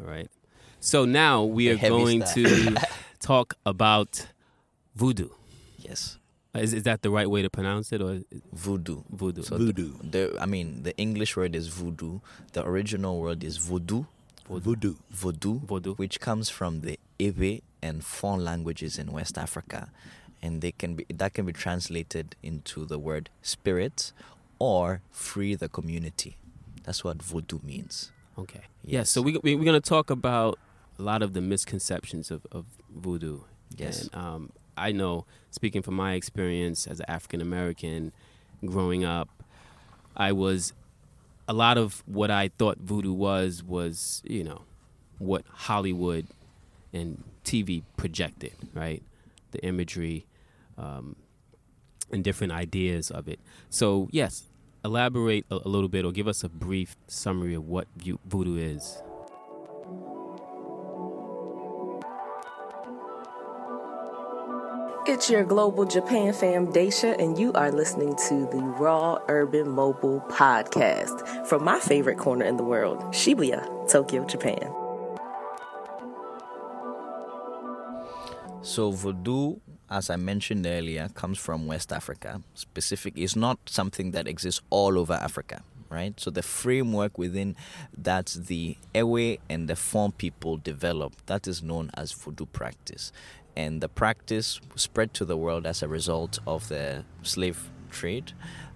All right. So now we The are going stuff. to talk about voodoo. Yes, Is, is that the right way to pronounce it, or voodoo. voodoo? So Voodoo. The, the I mean, the English word is voodoo. The original word is voodoo. Voodoo. Voodoo, Voodoo. which comes from the Ewe and Fon languages in West Africa, and they can be that can be translated into the word spirit or free the community. That's what voodoo means. Okay. Yeah. Yes. So we, we we're gonna talk about a lot of the misconceptions of, of voodoo. Yes. And um, I know, speaking from my experience as an African American, growing up, I was a lot of what I thought voodoo was was you know what Hollywood and TV projected, right? The imagery um, and different ideas of it. So yes, elaborate a, a little bit or give us a brief summary of what vo- voodoo is. It's your Global Japan fam, Daisha, and you are listening to the Raw Urban Mobile Podcast from my favorite corner in the world, Shibuya, Tokyo, Japan. So voodoo, as I mentioned earlier, comes from West Africa. Specific, it's not something that exists all over Africa, right? So the framework within that the Ewe and the Fon people developed, that is known as voodoo practice, and the practice spread to the world as a result of the slave trade.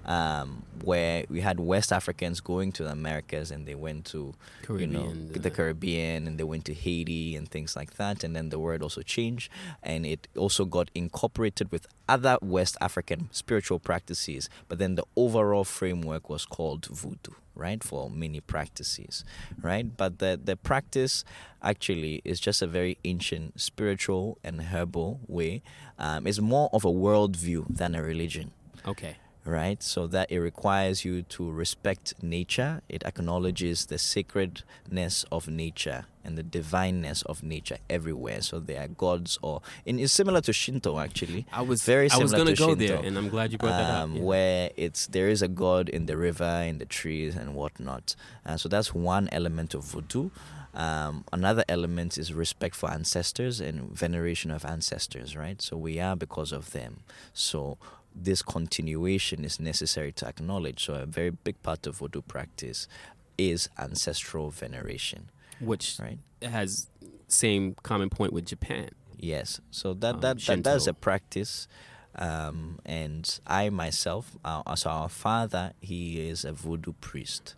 Um, where we had West Africans going to the Americas and they went to you know Caribbean, the uh, Caribbean and they went to Haiti and things like that. And then the word also changed and it also got incorporated with other West African spiritual practices. But then the overall framework was called voodoo, right? For many practices, right? But the, the practice actually is just a very ancient spiritual and herbal way. Um, it's more of a worldview than a religion Okay. Right? So that it requires you to respect nature. It acknowledges the sacredness of nature and the divineness of nature everywhere. So they are gods, or and it's similar to Shinto actually. I was very I was similar gonna go Shinto, there, and I'm glad you brought that up. um, yeah. where it's there is a god in the river, in the trees, and whatnot. Uh, so that's one element of voodoo. Um, another element is respect for ancestors and veneration of ancestors, right? So we are because of them. So this continuation is necessary to acknowledge. So a very big part of voodoo practice is ancestral veneration, which right? has same common point with Japan. Yes. So that Um, that, that that's a practice. Um, and I myself, uh, so our father, he is a voodoo priest,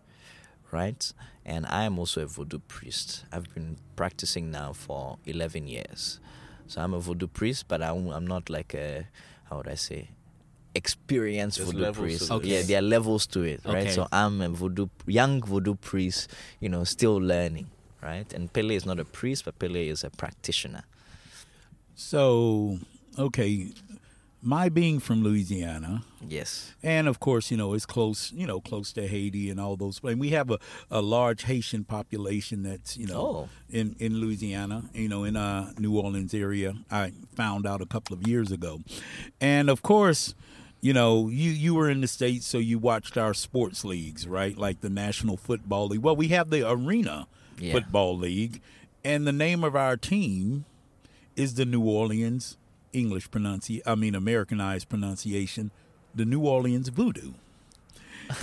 right? And I am also a voodoo priest. I've been practicing now for 11 years. So I'm a voodoo priest, but I'm, I'm not like a, how would I say, experienced There's voodoo priest. Okay. Yeah, there are levels to it, right? Okay. So I'm a voodoo, young voodoo priest, you know, still learning, right? And Pele is not a priest, but Pele is a practitioner. So, okay, my being from Louisiana, Yes. and of course, you know, it's close, you know, close to Haiti and all those. And we have a, a large Haitian population that's, you know, Oh. in, in Louisiana, you know, in uh, New Orleans area. I found out a couple of years ago. And of course, you know, you, you were in the States, so you watched our sports leagues, right? Like the National Football League. Well, we have the Arena Yeah. Football League. And the name of our team is the New Orleans English pronunci I mean Americanized pronunciation, the New Orleans Voodoo.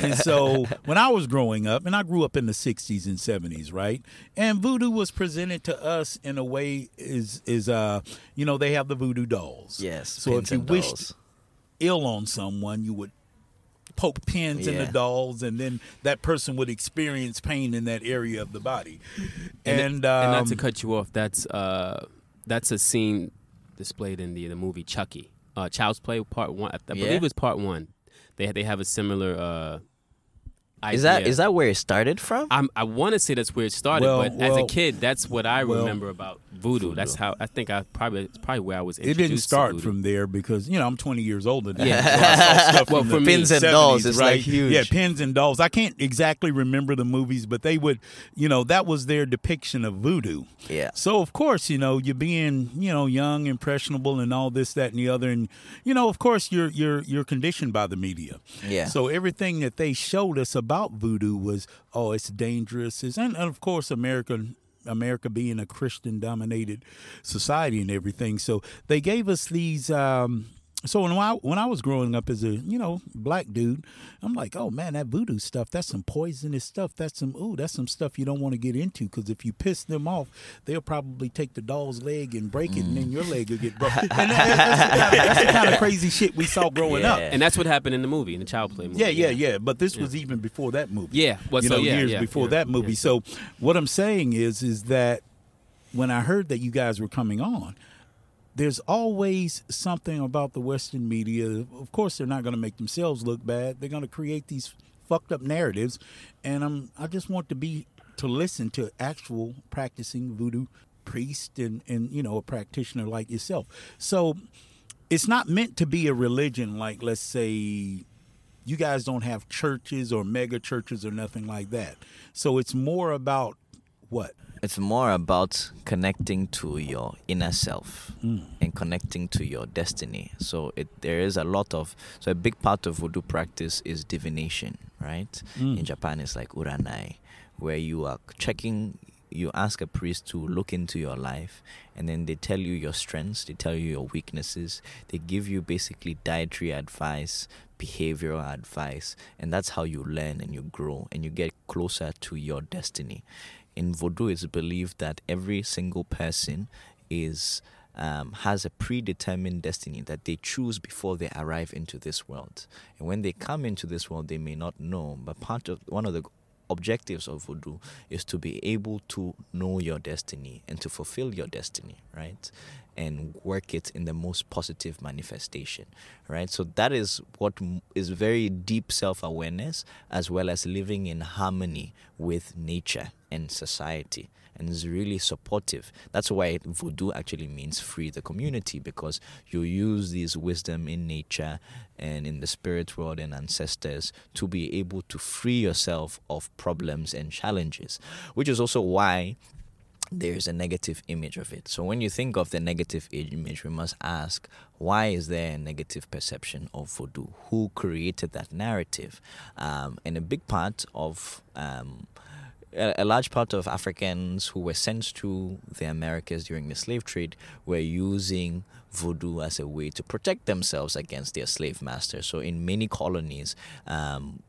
And so when I was growing up, and I grew up in the 60s and 70s, right? And voodoo was presented to us in a way is is uh you know, they have the voodoo dolls. Yes. So if you wished. Ill on someone, you would poke pins in the dolls and then that person would experience pain in that area of the body. And, And, it- and not to um, cut you off, that's uh, that's a scene displayed in the the movie Chucky, uh, Child's Play Part One. I, I Yeah? believe it's Part One. They they have a similar. Uh, Is that idea. is that where it started from? I'm, I want to say that's where it started, Well, but as a kid, that's what I well, remember about voodoo. That's how I think I probably it's probably where I was. it didn't start from there because you know I'm 20 years older than Yeah. So Well, for Pins and 70s, dolls is, like, huge. Yeah, pins and dolls. I can't exactly remember the movies, but they would, you know, that was their depiction of voodoo. Yeah. So of course, you know, you're being, you know, young, impressionable, and all this, that, and the other, and you know, of course, you're you're you're conditioned by the media. Yeah. So everything that they showed us about voodoo was, oh, it's dangerous, it's, and, and of course, American America being a Christian dominated society and everything. So they gave us these. Um, so when I when I was growing up as a you know black dude, I'm like, oh man, that voodoo stuff, that's some poisonous stuff. That's some ooh, that's some stuff you don't want to get into because if you piss them off, they'll probably take the doll's leg and break it, and then mm. your leg will get broken. and that, that's, the kind of, that's the kind of crazy shit we saw growing up. And that's what happened in the movie, in the Child Play movie. Yeah, yeah, yeah. But this was even before that movie. Yeah, well, you so know, yeah, years yeah, before yeah, that movie. yeah. So what I'm saying is, is that when I heard that you guys were coming on, there's always something about the Western media. Of course, they're not going to make themselves look bad. They're going to create these fucked up narratives, and I'm I just want to be to listen to actual practicing voodoo priest and and you know a practitioner like yourself. So it's not meant to be a religion like let's say you guys don't have churches or mega churches or nothing like that. So it's more about what? It's more about connecting to your inner self hmm. and connecting to your destiny. So it there is a lot of so a big part of voodoo practice is divination, right? Hmm. In Japan it's like uranai, where you are checking you ask a priest to look into your life and then they tell you your strengths, they tell you your weaknesses, they give you basically dietary advice, behavioral advice, and that's how you learn and you grow and you get closer to your destiny. In Vodou, it's believed that every single person is um, has a predetermined destiny that they choose before they arrive into this world. And when they come into this world, they may not know. But part of one of the objectives of voodoo is to be able to know your destiny and to fulfill your destiny, right? And work it in the most positive manifestation, right? So that is what is very deep self awareness as well as living in harmony with nature and society and is really supportive. That's why voodoo actually means free the community because you use this wisdom in nature and in the spirit world and ancestors to be able to free yourself of problems and challenges, which is also why there's a negative image of it. So when you think of the negative image, we must ask why is there a negative perception of voodoo? Who created that narrative? Um, and a big part of um, a, a large part of Africans who were sent to the Americas during the slave trade were using voodoo as a way to protect themselves against their slave masters. So in many colonies, um,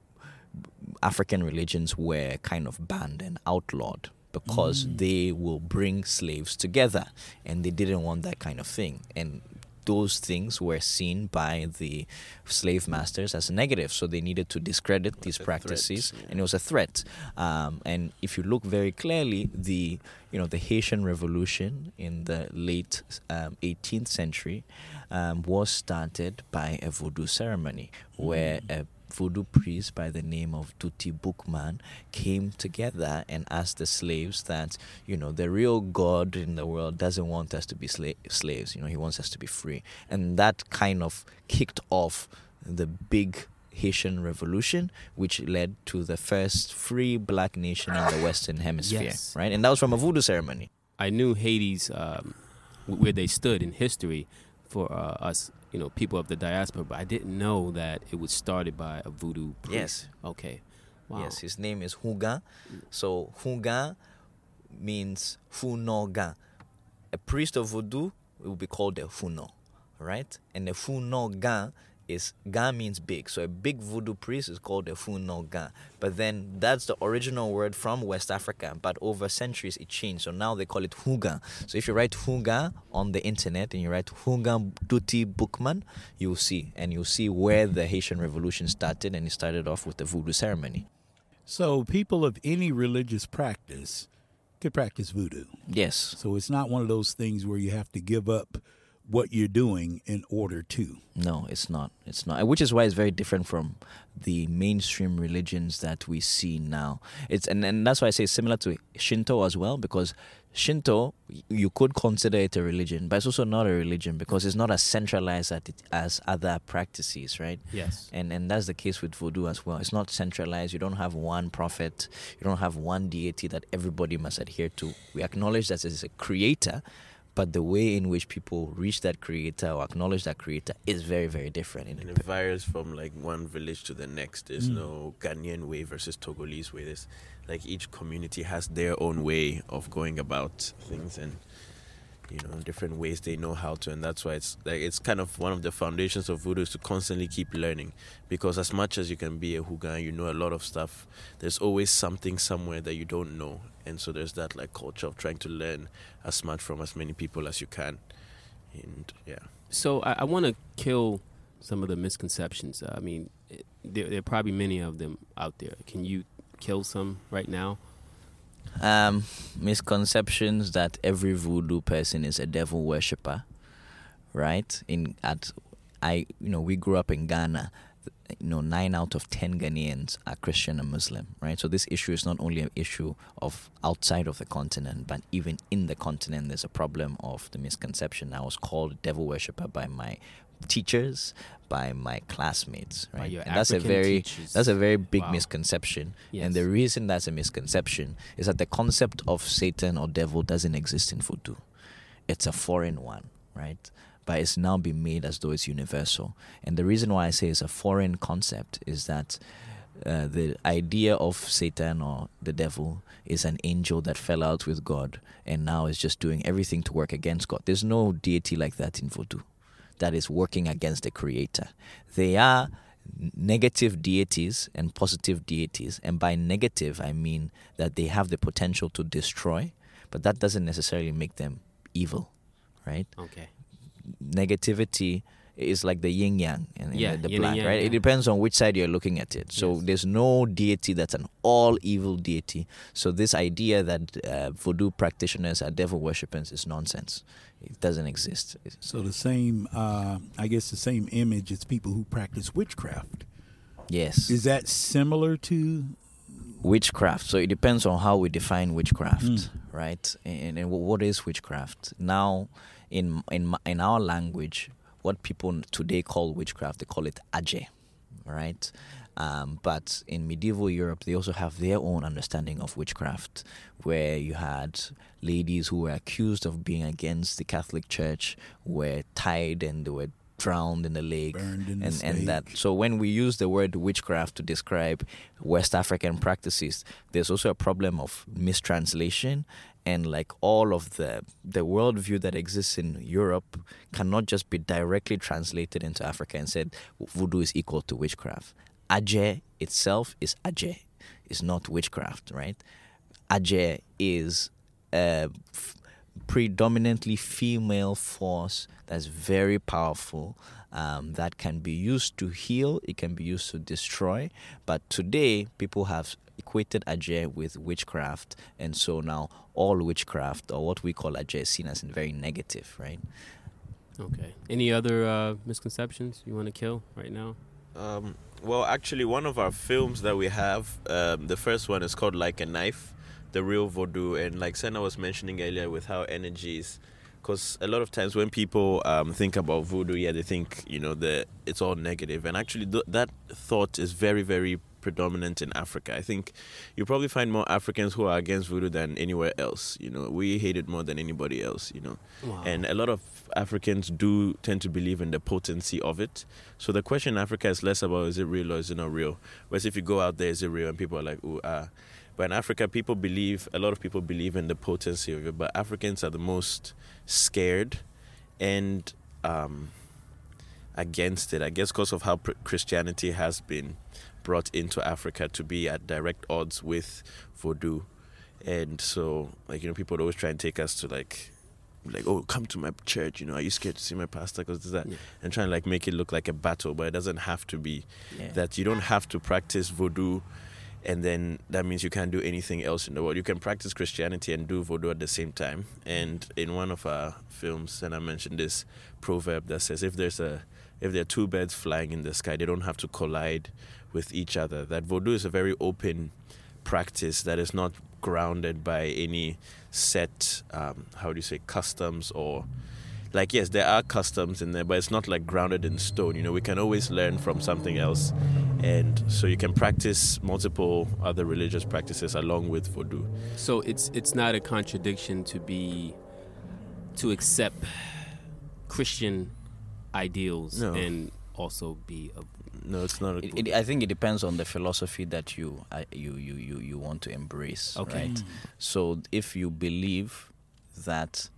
African religions were kind of banned and outlawed because they will bring slaves together and they didn't want that kind of thing. And those things were seen by the slave masters as negative, so they needed to discredit these a threat, practices, yeah. and it was a threat. Um, and if you look very clearly, the you know the Haitian Revolution in the late um, 18th century um, was started by a voodoo ceremony where a voodoo priest by the name of Dutty Boukman came together and asked the slaves that, you know, the real God in the world doesn't want us to be sla- slaves. You know, he wants us to be free. And that kind of kicked off the big Haitian Revolution, which led to the first free black nation in the Western Hemisphere, Yes. right? And that was from a voodoo ceremony. I knew Haiti's um, where they stood in history for uh, us, you know, people of the diaspora, but I didn't know that it was started by a voodoo. Priest. Yes. Okay. Wow. Yes, his name is Houngan. So Houngan means Funoga. A priest of voodoo will be called a Funo, right? And the Funoga is Ga means big. So a big voodoo priest is called a Funoga. But then that's the original word from West Africa. But over centuries it changed. So now they call it Houngan. So if you write Houngan on the internet and you write Houngan Dutty Boukman, you'll see. And you'll see where the Haitian Revolution started. And it started off with the voodoo ceremony. So people of any religious practice could practice voodoo. Yes. So it's not one of those things where you have to give up what you're doing in order to. No, it's not. It's not. Which is why it's very different from the mainstream religions that we see now. It's and, and that's why I say it's similar to Shinto as well, because Shinto you could consider it a religion, but it's also not a religion because it's not as centralized as, it, as other practices, right? Yes. And and that's the case with voodoo as well. It's not centralized. You don't have one prophet. You don't have one deity that everybody must adhere to. We acknowledge that there's a creator, but the way in which people reach that creator or acknowledge that creator is very, very different. And it varies from like one village to the next. There's mm. no Ghanaian way versus Togolese way. There's like each community has their own way of going about things and you know different ways they know how to and that's why it's like it's kind of one of the foundations of voodoo is to constantly keep learning because as much as you can be a houngan you know a lot of stuff there's always something somewhere that you don't know and so there's that like culture of trying to learn as much from as many people as you can and yeah So I, I want to kill some of the misconceptions. I mean, it, there, there are probably many of them out there. Can you kill some right now? Um, misconceptions that every voodoo person is a devil worshipper, right? In at I you know we grew up in Ghana. You know, nine out of ten Ghanaians are Christian and Muslim, right? So this issue is not only an issue of outside of the continent, but even in the continent, there's a problem of the misconception. I was called devil worshipper by my teachers, by my classmates, right? and that's a very teachers. that's a very big Wow. misconception. Yes. And the reason that's a misconception is that the concept of Satan or devil doesn't exist in voodoo. It's a foreign one, right? But it's now been made as though it's universal. And the reason why I say it's a foreign concept is that uh, the idea of Satan or the devil is an angel that fell out with God and now is just doing everything to work against God. There's no deity like that in voodoo that is working against the creator. They are negative deities and positive deities. And by negative, I mean that they have the potential to destroy, but that doesn't necessarily make them evil, right? Okay. Negativity is like the yin yang and, Yeah, the, the yin black, yang, right? yeah. It depends on which side you're looking at it. So Yes. there's no deity that's an all evil deity. So this idea that uh, voodoo practitioners are devil worshippers is nonsense. It doesn't exist. So the same, uh, I guess, the same image as people who practice witchcraft. Yes. Is that similar to? witchcraft. So it depends on how we define witchcraft, right? And, and what is witchcraft? Now, in in in our language, what people today call witchcraft, they call it aje, right? Um, but in medieval Europe, they also have their own understanding of witchcraft, where you had ladies who were accused of being against the Catholic Church, were tied and they were drowned in the lake, Burned in the and and that so when we use the word witchcraft to describe West African practices, there's also a problem of mistranslation and like all of the the worldview that exists in Europe cannot just be directly translated into Africa and said voodoo is equal to witchcraft. Aje itself is Aje, it's not witchcraft, right? Aje is a f- predominantly female force that's very powerful um, that can be used to heal it can be used to destroy but today people have equated Aje with witchcraft and so now all witchcraft or what we call Aje is seen as very negative right Okay. Any other uh, misconceptions you want to kill right now? Um, well, actually, one of our films that we have, um, the first one is called Like a Knife, the real voodoo, and like Senna was mentioning earlier, with how energies, because a lot of times when people um, think about voodoo, yeah, they think you know the it's all negative, and actually th- that thought is very, very predominant in Africa. I think you probably find more Africans who are against voodoo than anywhere else. You know, we hate it more than anybody else. You know, Wow. and a lot of Africans do tend to believe in the potency of it. So the question in Africa is less about is it real or is it not real. Whereas if you go out there, is it real? And people are like, ooh, ah. But in Africa, people believe, a lot of people believe in the potency of it. But Africans are the most scared and um, against it. I guess because of how Christianity has been brought into Africa to be at direct odds with voodoo. And so, like, you know, people would always try and take us to, like, like, oh, come to my church. You know, are you scared to see my pastor? Because that, Yeah. and trying to like make it look like a battle, but it doesn't have to be. yeah That you don't have to practice voodoo, and then that means you can't do anything else in the world. You can practice Christianity and do voodoo at the same time. And in one of our films, and I mentioned this proverb that says, if there's a if there are two birds flying in the sky, they don't have to collide with each other. That voodoo is a very open practice that is not grounded by any set um, how do you say customs or like yes there are customs in there but it's not like grounded in stone. You know we can always learn from something else. And so you can practice multiple other religious practices along with voodoo. So it's it's not a contradiction to be to accept Christian ideals No. and also be a No, it's not. A It, it, I think it depends on the philosophy that you uh, you, you, you, you want to embrace. Okay. Right? So if you believe that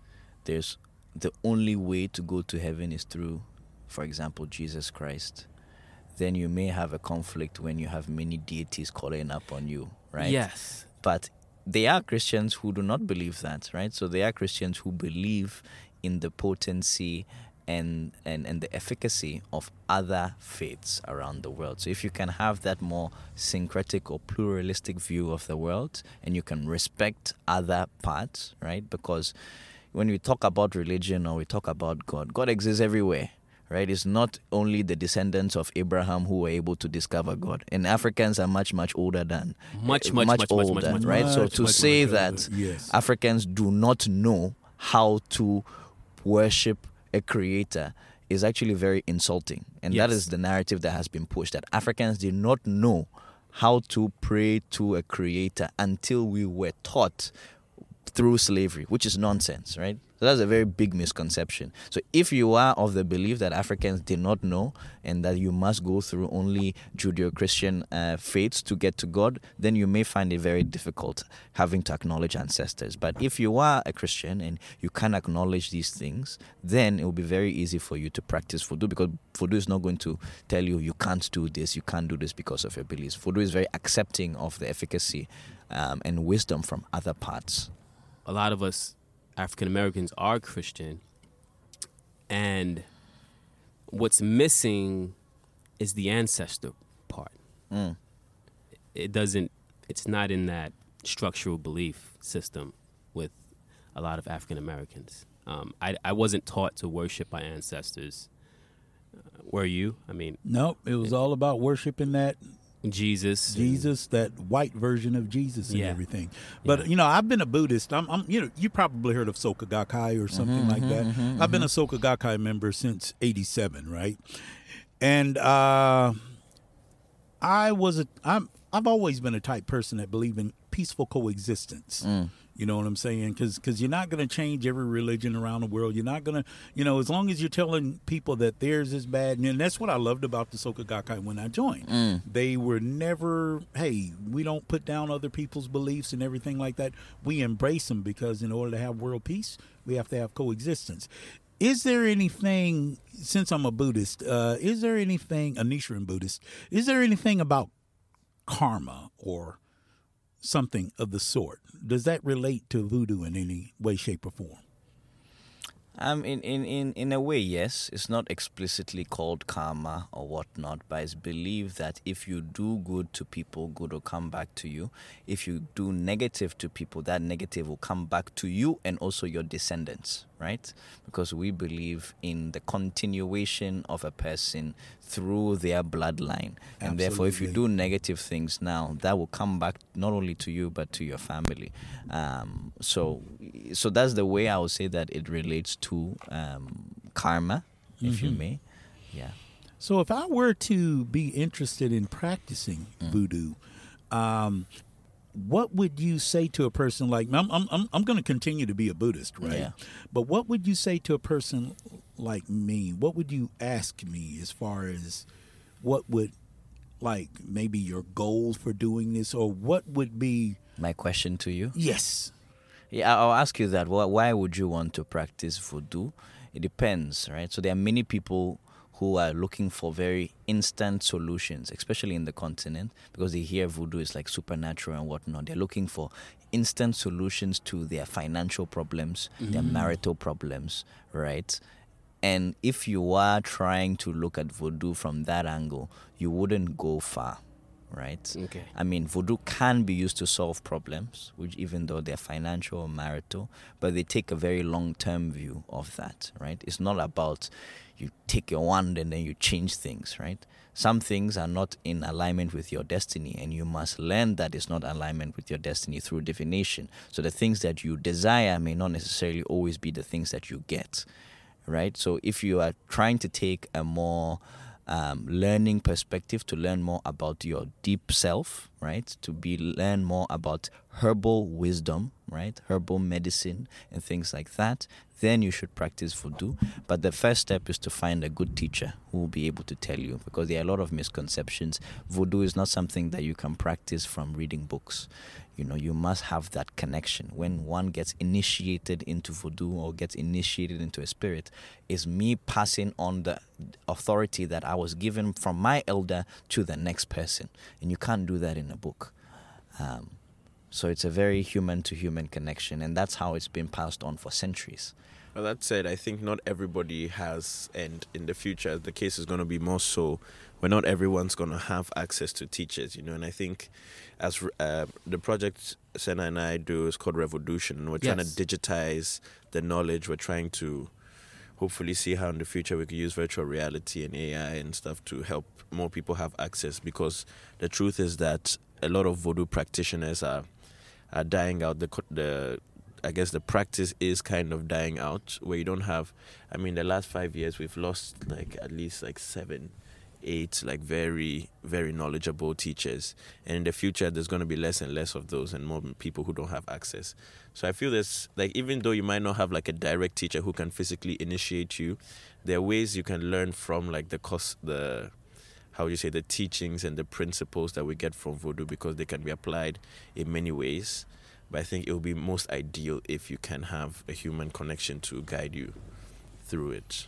there's the only way to go to heaven is through, for example, Jesus Christ, then you may have a conflict when you have many deities calling up on you, right? yes. But there are Christians who do not believe that, right? So there are Christians who believe in the potency and, and, and the efficacy of other faiths around the world. So if you can have that more syncretic or pluralistic view of the world and you can respect other parts, right? Because when we talk about religion or we talk about God, God exists everywhere. Right, it's not only the descendants of Abraham who were able to discover God, and Africans are much, much older than Much, much, much, much, much, older, much, right? so to much, say much that yes. Africans do not know how to worship a creator is actually very insulting. And that Yes. is the narrative that has been pushed that Africans did not know how to pray to a creator until we were taught through slavery, which is nonsense, right? So that's a very big misconception. So if you are of the belief that Africans did not know and that you must go through only Judeo-Christian uh, faiths to get to God, then you may find it very difficult having to acknowledge ancestors. But if you are a Christian and you can acknowledge these things, then it will be very easy for you to practice Voodoo because Voodoo is not going to tell you you can't do this, you can't do this because of your beliefs. Voodoo is very accepting of the efficacy um, and wisdom from other parts. a lot of us African Americans are Christian, and what's missing is the ancestor part. Mm. It doesn't. It's not in that structural belief system with a lot of African Americans. Um, I, I wasn't taught to worship my ancestors. Uh, were you? I mean, Nope, it was all about worshiping that Jesus. Jesus, that white version of Jesus and Yeah. everything. But Yeah. you know, I've been a Buddhist. I'm, I'm, you know, you probably heard of Soka Gakkai or something like mm-hmm, that. Mm-hmm, I've been a mm-hmm. Soka Gakkai member since '87, right? And uh, I was a, I'm, I've always been a type person that believe in peaceful coexistence. Mm. You know what I'm saying? Because because you're not going to change every religion around the world. You're not going to, you know, as long as you're telling people that theirs is bad. And that's what I loved about the Soka Gakkai when I joined. They were never, hey, we don't put down other people's beliefs and everything like that. We embrace them because in order to have world peace, we have to have coexistence. Is there anything, since I'm a Buddhist, uh, is there anything, a Nichiren Buddhist, is there anything about karma or something of the sort? Does that relate to voodoo in any way, shape, or form? Um, in, in, in, in a way, yes. It's not explicitly called karma or whatnot, but it's believed that if you do good to people, good will come back to you. If you do negative to people, that negative will come back to you and also your descendants, right? Because we believe in the continuation of a person through their bloodline. And therefore, if you do negative things now, that will come back not only to you but to your family. Um, so, so that's the way I would say that it relates to um, karma, if you may. Yeah. So, if I were to be interested in practicing voodoo, um, what would you say to a person like I'm? I'm, I'm, I'm going to continue to be a Buddhist, right? Yeah. But what would you say to a person like me? What would you ask me as far as what would like maybe your goals for doing this, or what would be? My question to you. Yes. Yeah, I'll ask you that. Why, why would you want to practice voodoo? It depends, right? So there are many people who are looking for very instant solutions, especially in the continent, because they hear voodoo is like supernatural and whatnot. They're looking for instant solutions to their financial problems, their mm. marital problems, right? And if you are trying to look at voodoo from that angle, you wouldn't go far, right? Okay. I mean, voodoo can be used to solve problems, which even though they're financial or marital, but they take a very long term view of that, right? It's not about you take your wand and then you change things, right? Some things are not in alignment with your destiny, and you must learn that it's not alignment with your destiny through divination. So the things that you desire may not necessarily always be the things that you get, right? So if you are trying to take a more um, learning perspective to learn more about your deep self, right? To be learn more about herbal wisdom, right? Herbal medicine and things like that, then you should practice voodoo. But the first step is to find a good teacher who will be able to tell you because there are a lot of misconceptions. Voodoo is not something that you can practice from reading books. You know, you must have that connection. When one gets initiated into voodoo or gets initiated into a spirit, is me passing on the authority that I was given from my elder to the next person. And you can't do that in a book. Um, so it's a very human to human connection, and that's how it's been passed on for centuries. Well, that said, I think not everybody has, and in the future, the case is going to be more so where not everyone's going to have access to teachers, you know. And I think as uh, the project Senna and I do is called Revolution, and we're trying to digitize the knowledge. We're trying to hopefully see how in the future we could use virtual reality and AI and stuff to help more people have access because the truth is that a lot of voodoo practitioners are are dying out. The the I guess the practice is kind of dying out where you don't have I mean the last 5 years we've lost like at least like 7 eight like very very knowledgeable teachers. And in the future there's going to be less and less of those and more people who don't have access. So i feel this like even though you might not have like a direct teacher who can physically initiate you there are ways you can learn from like the cost the how would you say the teachings and the principles that we get from voodoo because they can be applied in many ways but i think it will be most ideal if you can have a human connection to guide you through it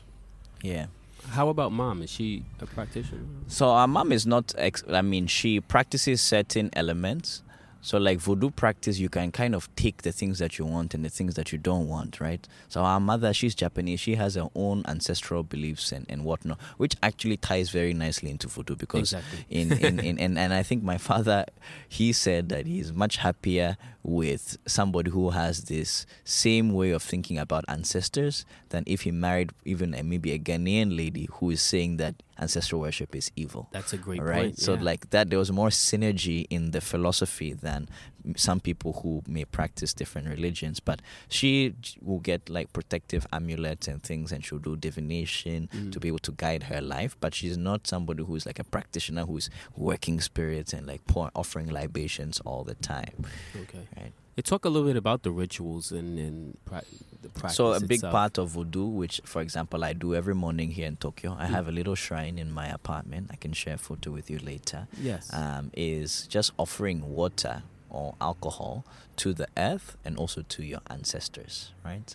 Yeah. How about mom? Is she a practitioner? So our mom is not. Ex- I mean, she practices certain elements. So like voodoo practice, you can kind of take the things that you want and the things that you don't want, right? So our mother, she's Japanese. She has her own ancestral beliefs and, and whatnot, which actually ties very nicely into voodoo because Exactly. in, in, in and, and I think my father he said that he's much happier with somebody who has this same way of thinking about ancestors than if he married even a, maybe a Ghanaian lady who is saying that ancestral worship is evil. That's a great right. point. Right? So yeah. like that there was more synergy in the philosophy than some people who may practice different religions but she will get like protective amulets and things and she'll do divination Mm. to be able to guide her life but she's not somebody who's like a practitioner who's working spirits and like pour, offering libations all the time okay. right Hey, talk a little bit about the rituals and, and pra- the practice. so a big itself. part of voodoo which for example i do every morning here in tokyo i Mm. have a little shrine in my apartment i can share a photo with you later Yes. um, is just offering water or alcohol to the earth and also to your ancestors, right?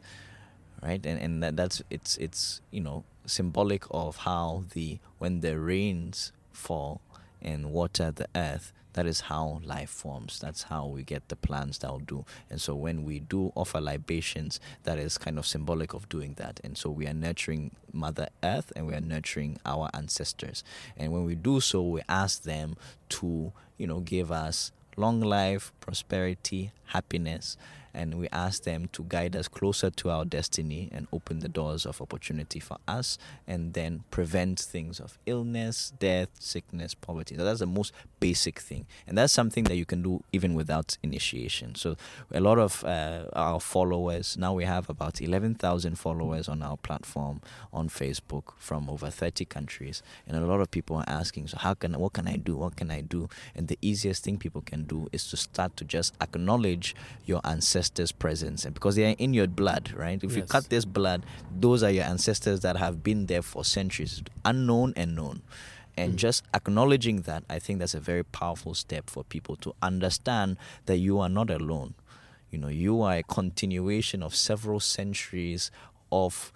Right, and and that, that's it's it's you know symbolic of how the when the rains fall and water the earth, that is how life forms. That's how we get the plants that will do. And so when we do offer libations, that is kind of symbolic of doing that. And so we are nurturing Mother Earth and we are nurturing our ancestors. And when we do so, we ask them to, you know, give us long life, prosperity, happiness, and we ask them to guide us closer to our destiny and open the doors of opportunity for us and then prevent things of illness, death, sickness, poverty. So that's the most basic thing. And that's something that you can do even without initiation. So a lot of uh, our followers, now we have about 11,000 followers on our platform on Facebook from over 30 countries. And a lot of people are asking, so how can, what can I do? What can I do? And the easiest thing people can do is to start to just acknowledge your ancestors' presence. And because they are in your blood, right? If you cut this blood, those are your ancestors that have been there for centuries, unknown and known. And Mhm. just acknowledging that, I think that's a very powerful step for people to understand that you are not alone. You know, you are a continuation of several centuries of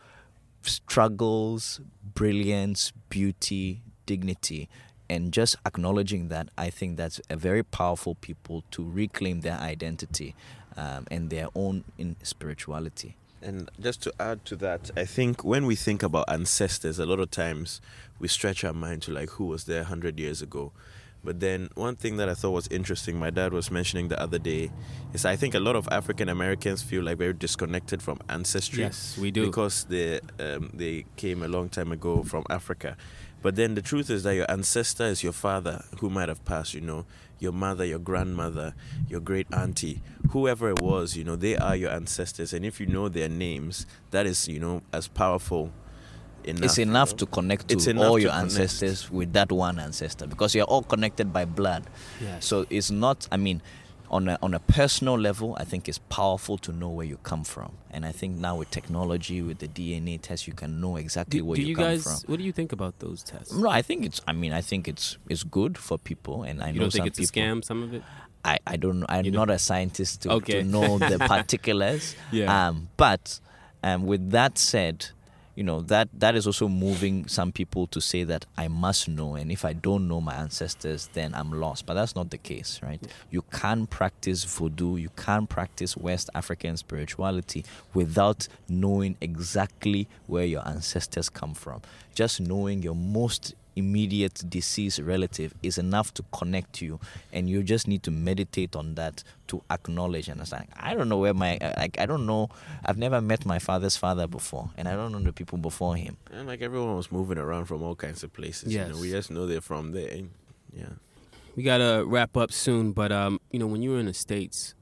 struggles, brilliance, beauty, dignity. And just acknowledging that, I think that's a very powerful people to reclaim their identity um, and their own in spirituality. And just to add to that, I think when we think about ancestors, a lot of times we stretch our mind to like who was there 100 years ago. But then one thing that I thought was interesting, my dad was mentioning the other day, is I think a lot of African Americans feel like very disconnected from ancestry. yes, we do. Because they um, they came a long time ago from Africa. But then the truth is that your ancestor is your father who might have passed, you know, your mother, your grandmother, your great auntie, whoever it was, you know, they are your ancestors. And if you know their names, that is, you know, as powerful enough. it's you enough know? to connect to all to your connect. ancestors with that one ancestor because you're all connected by blood. yes. So it's not, I mean, on a, on a personal level, I think it's powerful to know where you come from. And I think now with technology, with the DNA test, you can know exactly Do, where do you, you come guys? from. What do you think about those tests? No, I think it's. I mean, I think it's it's good for people, and I you know don't think it's a scam? Some of it. I, I don't. I'm You not a scientist to, Okay. to know the particulars. Yeah. Um, but um, with that said, you know that that is also moving some people to say that I must know, and if I don't know my ancestors, then I'm lost. But that's not the case, right? You can practice voodoo, you can practice West African spirituality without knowing exactly where your ancestors come from. Just knowing your most immediate deceased relative is enough to connect you and you just need to meditate on that to acknowledge and understand i don't know where my like i don't know i've never met my father's father before and i don't know the people before him And like everyone was moving around from all kinds of places. You know, we just know they're from there. Yeah. We gotta wrap up soon, but um, you know, when you were in the states,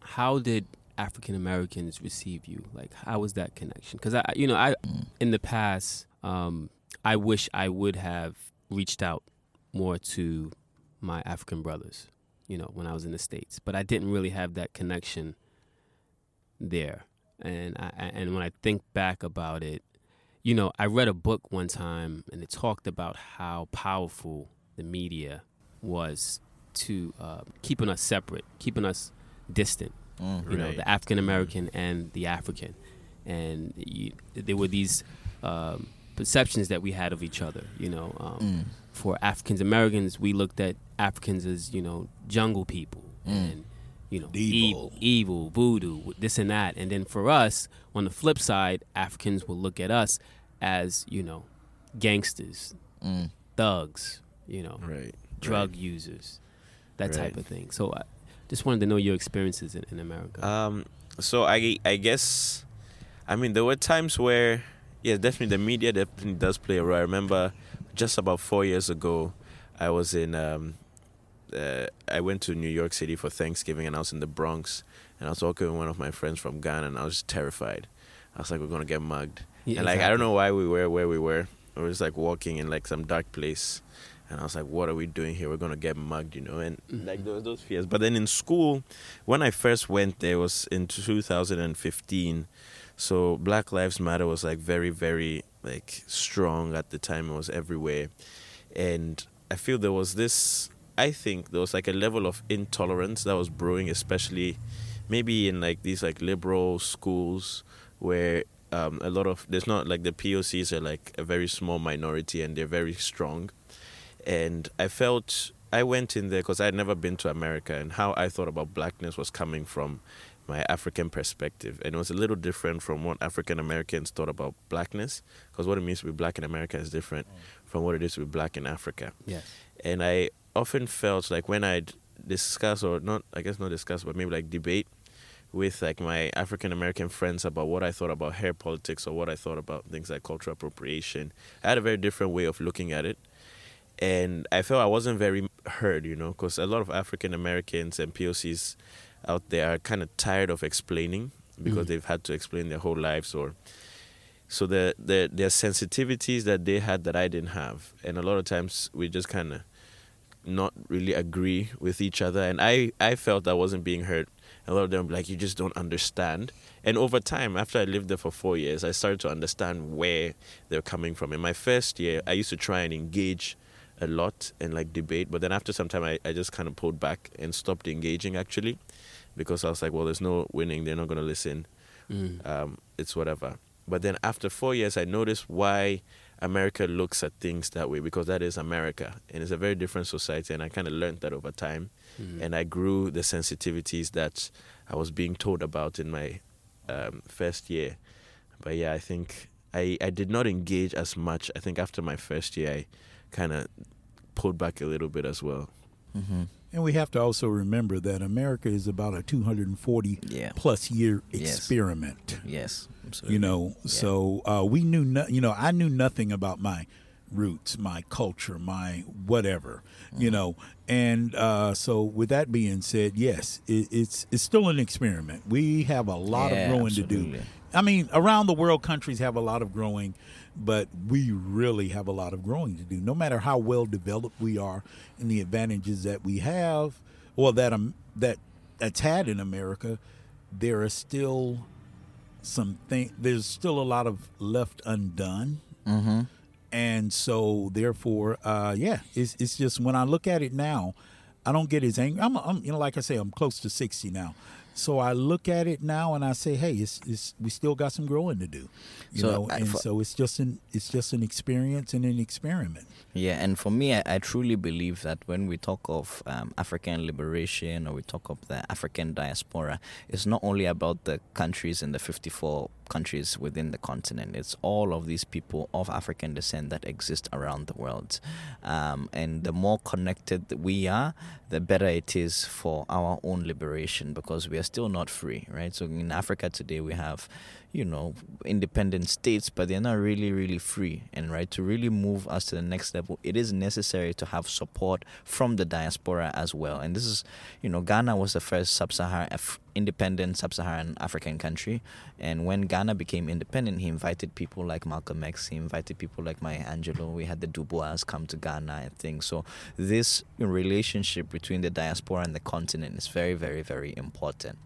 how did African Americans receive you? Like, how was that connection? Because I, you know, I in the past, um, I wish I would have reached out more to my African brothers. You know, when I was in the states, but I didn't really have that connection there. And I, and when I think back about it, you know, I read a book one time and it talked about how powerful the media was to uh, keeping us separate, keeping us distant. You know, the African American and the African, and you, there were these um, perceptions that we had of each other. You know, um, for Africans Americans, we looked at Africans as you know jungle people and you know Evil. evil, evil, voodoo, this and that. And then for us, on the flip side, Africans will look at us as you know gangsters, thugs, you know, Right. drug users, that type of thing. So I just wanted to know your experiences in, in America. Um, so I I guess, I mean, there were times where, yeah, definitely the media definitely does play a role. I remember just about four years ago, I was in, um, uh, I went to New York City for Thanksgiving, and I was in the Bronx, and I was walking with one of my friends from Ghana, and I was just terrified. I was like, we're gonna get mugged, Yeah, and like I don't know why we were where we were. We were just like walking in like some dark place. And I was like, what are we doing here? We're going to get mugged, you know? And like there was those fears. But then in school, when I first went there, it was in 2015. So Black Lives Matter was like very, very like strong at the time. It was everywhere. And I feel there was this, I think there was like a level of intolerance that was brewing, especially maybe in like these like liberal schools where um, a lot of, there's not like the POCs are like a very small minority and they're very strong and I felt I went in there because I had never been to America, and how I thought about blackness was coming from my African perspective, and it was a little different from what African Americans thought about blackness, because what it means to be black in America is different from what it is to be black in Africa. Yes. And I often felt like when I'd discuss or not, I guess not discuss, but maybe like debate with like my African American friends about what I thought about hair politics or what I thought about things like cultural appropriation, I had a very different way of looking at it and I felt I wasn't very heard, you know, because a lot of African Americans and POCs out there are kind of tired of explaining because mm. they've had to explain their whole lives, or so the the their sensitivities that they had that I didn't have, and a lot of times we just kind of not really agree with each other, and I I felt I wasn't being heard. A lot of them like you just don't understand, and over time, after I lived there for four years, I started to understand where they're coming from. In my first year, I used to try and engage a lot and like debate. But then after some time I, I just kind of pulled back and stopped engaging actually because i was like well there's no winning. They're not going to listen. Mm. um, it's whatever. But then after four years i noticed why america looks at things that way because that is america and it's a very different society and i kind of learned that over time. And i grew the sensitivities that i was being told about in my um, first year. But yeah i think I, I did not engage as much. I think after my first year i kind of pulled back a little bit as well And we have to also remember that America is about a 240 Yeah. plus year experiment. yes absolutely. You know, so uh, we knew, no, you know, I knew nothing about my roots, my culture, my whatever, you know, and uh, so with that being said, yes, it, it's it's still an experiment. We have a lot Yeah, of growing to do. I mean, around the world, countries have a lot of growing, but we really have a lot of growing to do. No matter how well developed we are and the advantages that we have, or that um that that's had in America, there are still some thing. There's still a lot of left undone, Mm-hmm. and so therefore, uh, yeah, it's it's just when I look at it now, I don't get as angry. I'm, I'm you know like I say, I'm close to sixty now. So I look at it now and I say, "Hey, it's, it's we still got some growing to do," you So, know. I- And for- so it's just an it's just an experience and an experiment. Yeah, and for me, I, I truly believe that when we talk of um, African liberation or we talk of the African diaspora, it's not only about the countries in the 54 countries within the continent, it's all of these people of African descent that exist around the world. Um, and the more connected we are, the better it is for our own liberation because we are still not free, right? So in Africa today, we have you know independent states but they're not really really free. And right to really move us to the next level it is necessary to have support from the diaspora as well. And this is you know ghana was the first sub-saharan Af- independent sub-saharan african country. And when ghana became independent he invited people like malcolm x he invited people like maya angelou. We had the Du Bois come to ghana and things. So this relationship between the diaspora and the continent is very very very important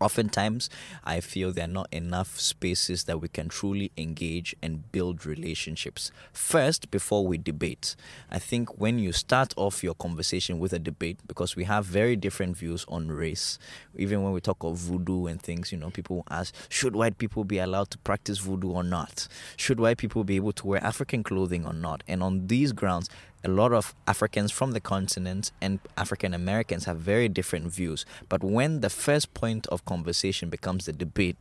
oftentimes i feel there are not enough spaces that we can truly engage and build relationships. First before we debate i think when you start off your conversation with a debate because we have very different views on race even when we talk of voodoo and things you know people ask should white people be allowed to practice voodoo or not? Should white people be able to wear african clothing or not? And on these grounds a lot of Africans from the continent and African Americans have very different views. But when the first point of conversation becomes the debate,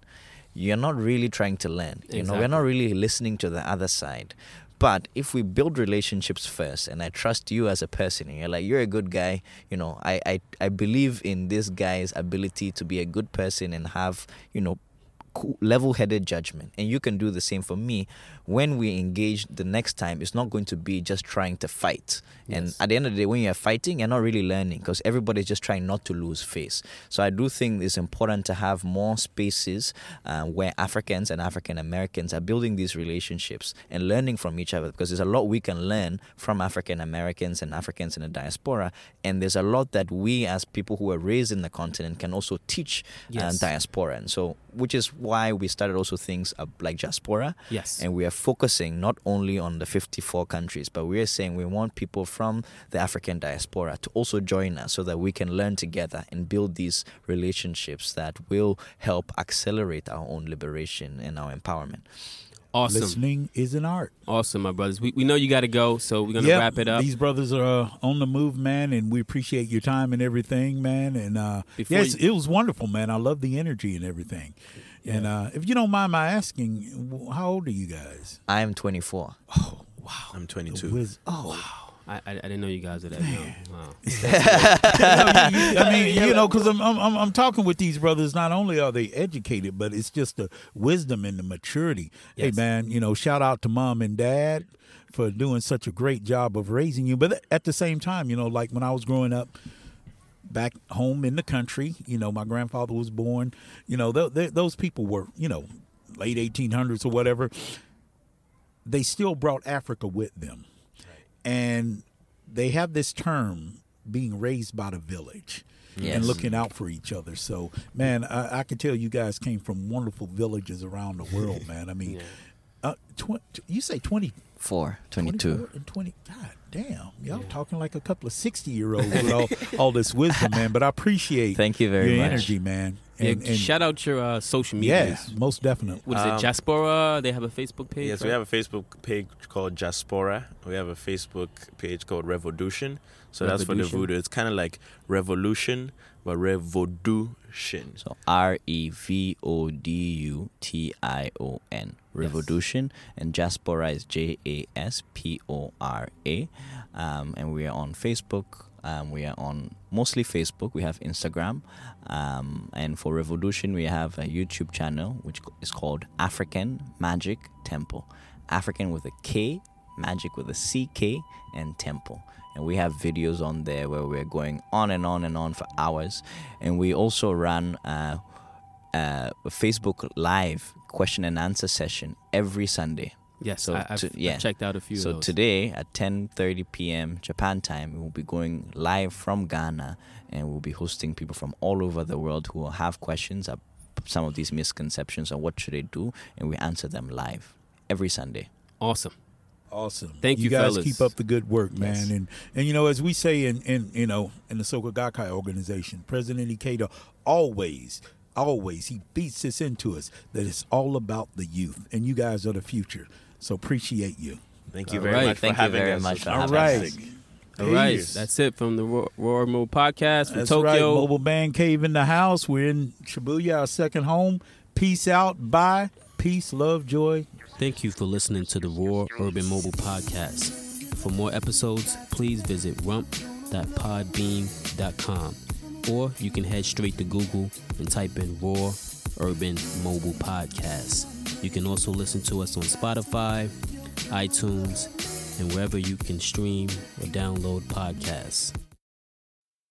you're not really trying to learn. You know, we're not really listening to the other side. But if we build relationships first, and I trust you as a person, and you're like, you're a good guy, you know, I, I, I believe in this guy's ability to be a good person and have, you know, level headed judgment. And you can do the same for me. When we engage the next time, it's not going to be just trying to fight. And at the end of the day, when you're fighting, you're not really learning because everybody's just trying not to lose face. So I do think it's important to have more spaces uh, where Africans and African Americans are building these relationships and learning from each other because there's a lot we can learn from African Americans and Africans in the diaspora. And there's a lot that we, as people who were raised in the continent, can also teach Yes. uh, diaspora. And so, which is why we started also things like Jaspora. Yes. And we are focusing not only on the 54 countries, but we are saying we want people from the African diaspora to also join us so that we can learn together and build these relationships that will help accelerate our own liberation and our empowerment. Awesome. Listening is an art. Awesome, my brothers. We, we know you got to go, so we're going to Yep, wrap it up. These brothers are uh, on the move, man, and we appreciate your time and everything, man. And uh, Before yes, you- it was wonderful, man. I love the energy and everything. And uh, if you don't mind my asking, how old are you guys? I am 24. Oh, wow. I'm 22. wiz- oh, I, I, I didn't know you guys were that young. Wow. I mean, you know, because I'm, I'm I'm talking with these brothers. Not only are they educated, but it's just the wisdom and the maturity. Hey, man, you know, shout out to mom and dad for doing such a great job of raising you. But at the same time, you know, like when I was growing up back home in the country, you know, my grandfather was born. You know, th- th- those people were, you know, late 1800s or whatever. They still brought Africa with them, and they have this term being raised by the village Yes. and looking out for each other. So, man, I, I can tell you guys came from wonderful villages around the world, man. I mean, Yeah. uh, tw- you say 20, 4, 22. and 20. God damn. Y'all talking like a couple of 60 year olds with all, all this wisdom, man. But I appreciate Thank you very your much. energy, man. Yeah, And, and shout out your uh, social media. yes, most definitely. What is Um, it, Jaspora? They have a Facebook page. Yes, right? we have a Facebook page called Jaspora. We have a Facebook page called Revodution. So that's for the Revodution. voodoo. It's kind of like revolution, but revodution. So R E V O D U T I O N. Revodution. And Jaspora is J A S P O R A. Um, and we are on Facebook. Um, we are on mostly Facebook. We have Instagram. Um, and for Revodution, we have a YouTube channel which is called Afrikan Magick Temple. African with a K, magic with a CK, and temple. And we have videos on there where we're going on and on and on for hours. And we also run uh, uh, a Facebook Live question and answer session every Sunday. Yes, So I, I've, to- I've checked out a few So of those. today at 10:30 p.m. Japan time, we will be going live from Ghana, and we'll be hosting people from all over the world who will have questions about some of these misconceptions on what should they do, and we answer them live every Sunday. awesome. Awesome. Thank you, guys fellas. keep up the good work, man. Yes. And and you know, as we say in, in you know, in the Soka Gakkai organization, President Ikeda always, always he beats this into us that it's all about the youth. And you guys are the future. So appreciate you. Thank you All very right. much Thank for you having very us. Much for All having right. Us. All right, that's it from the Roar, Roar Mode podcast from That's Tokyo. right. Mobile Band Cave in the house. We're in Shibuya, our second home. Peace out. Bye. Peace, love, joy. Thank you for listening to the Roar Urban Mobile Podcast. For more episodes, please visit rump.podbean.com or you can head straight to Google and type in Roar Urban Mobile Podcast. You can also listen to us on Spotify, iTunes, and wherever you can stream or download podcasts.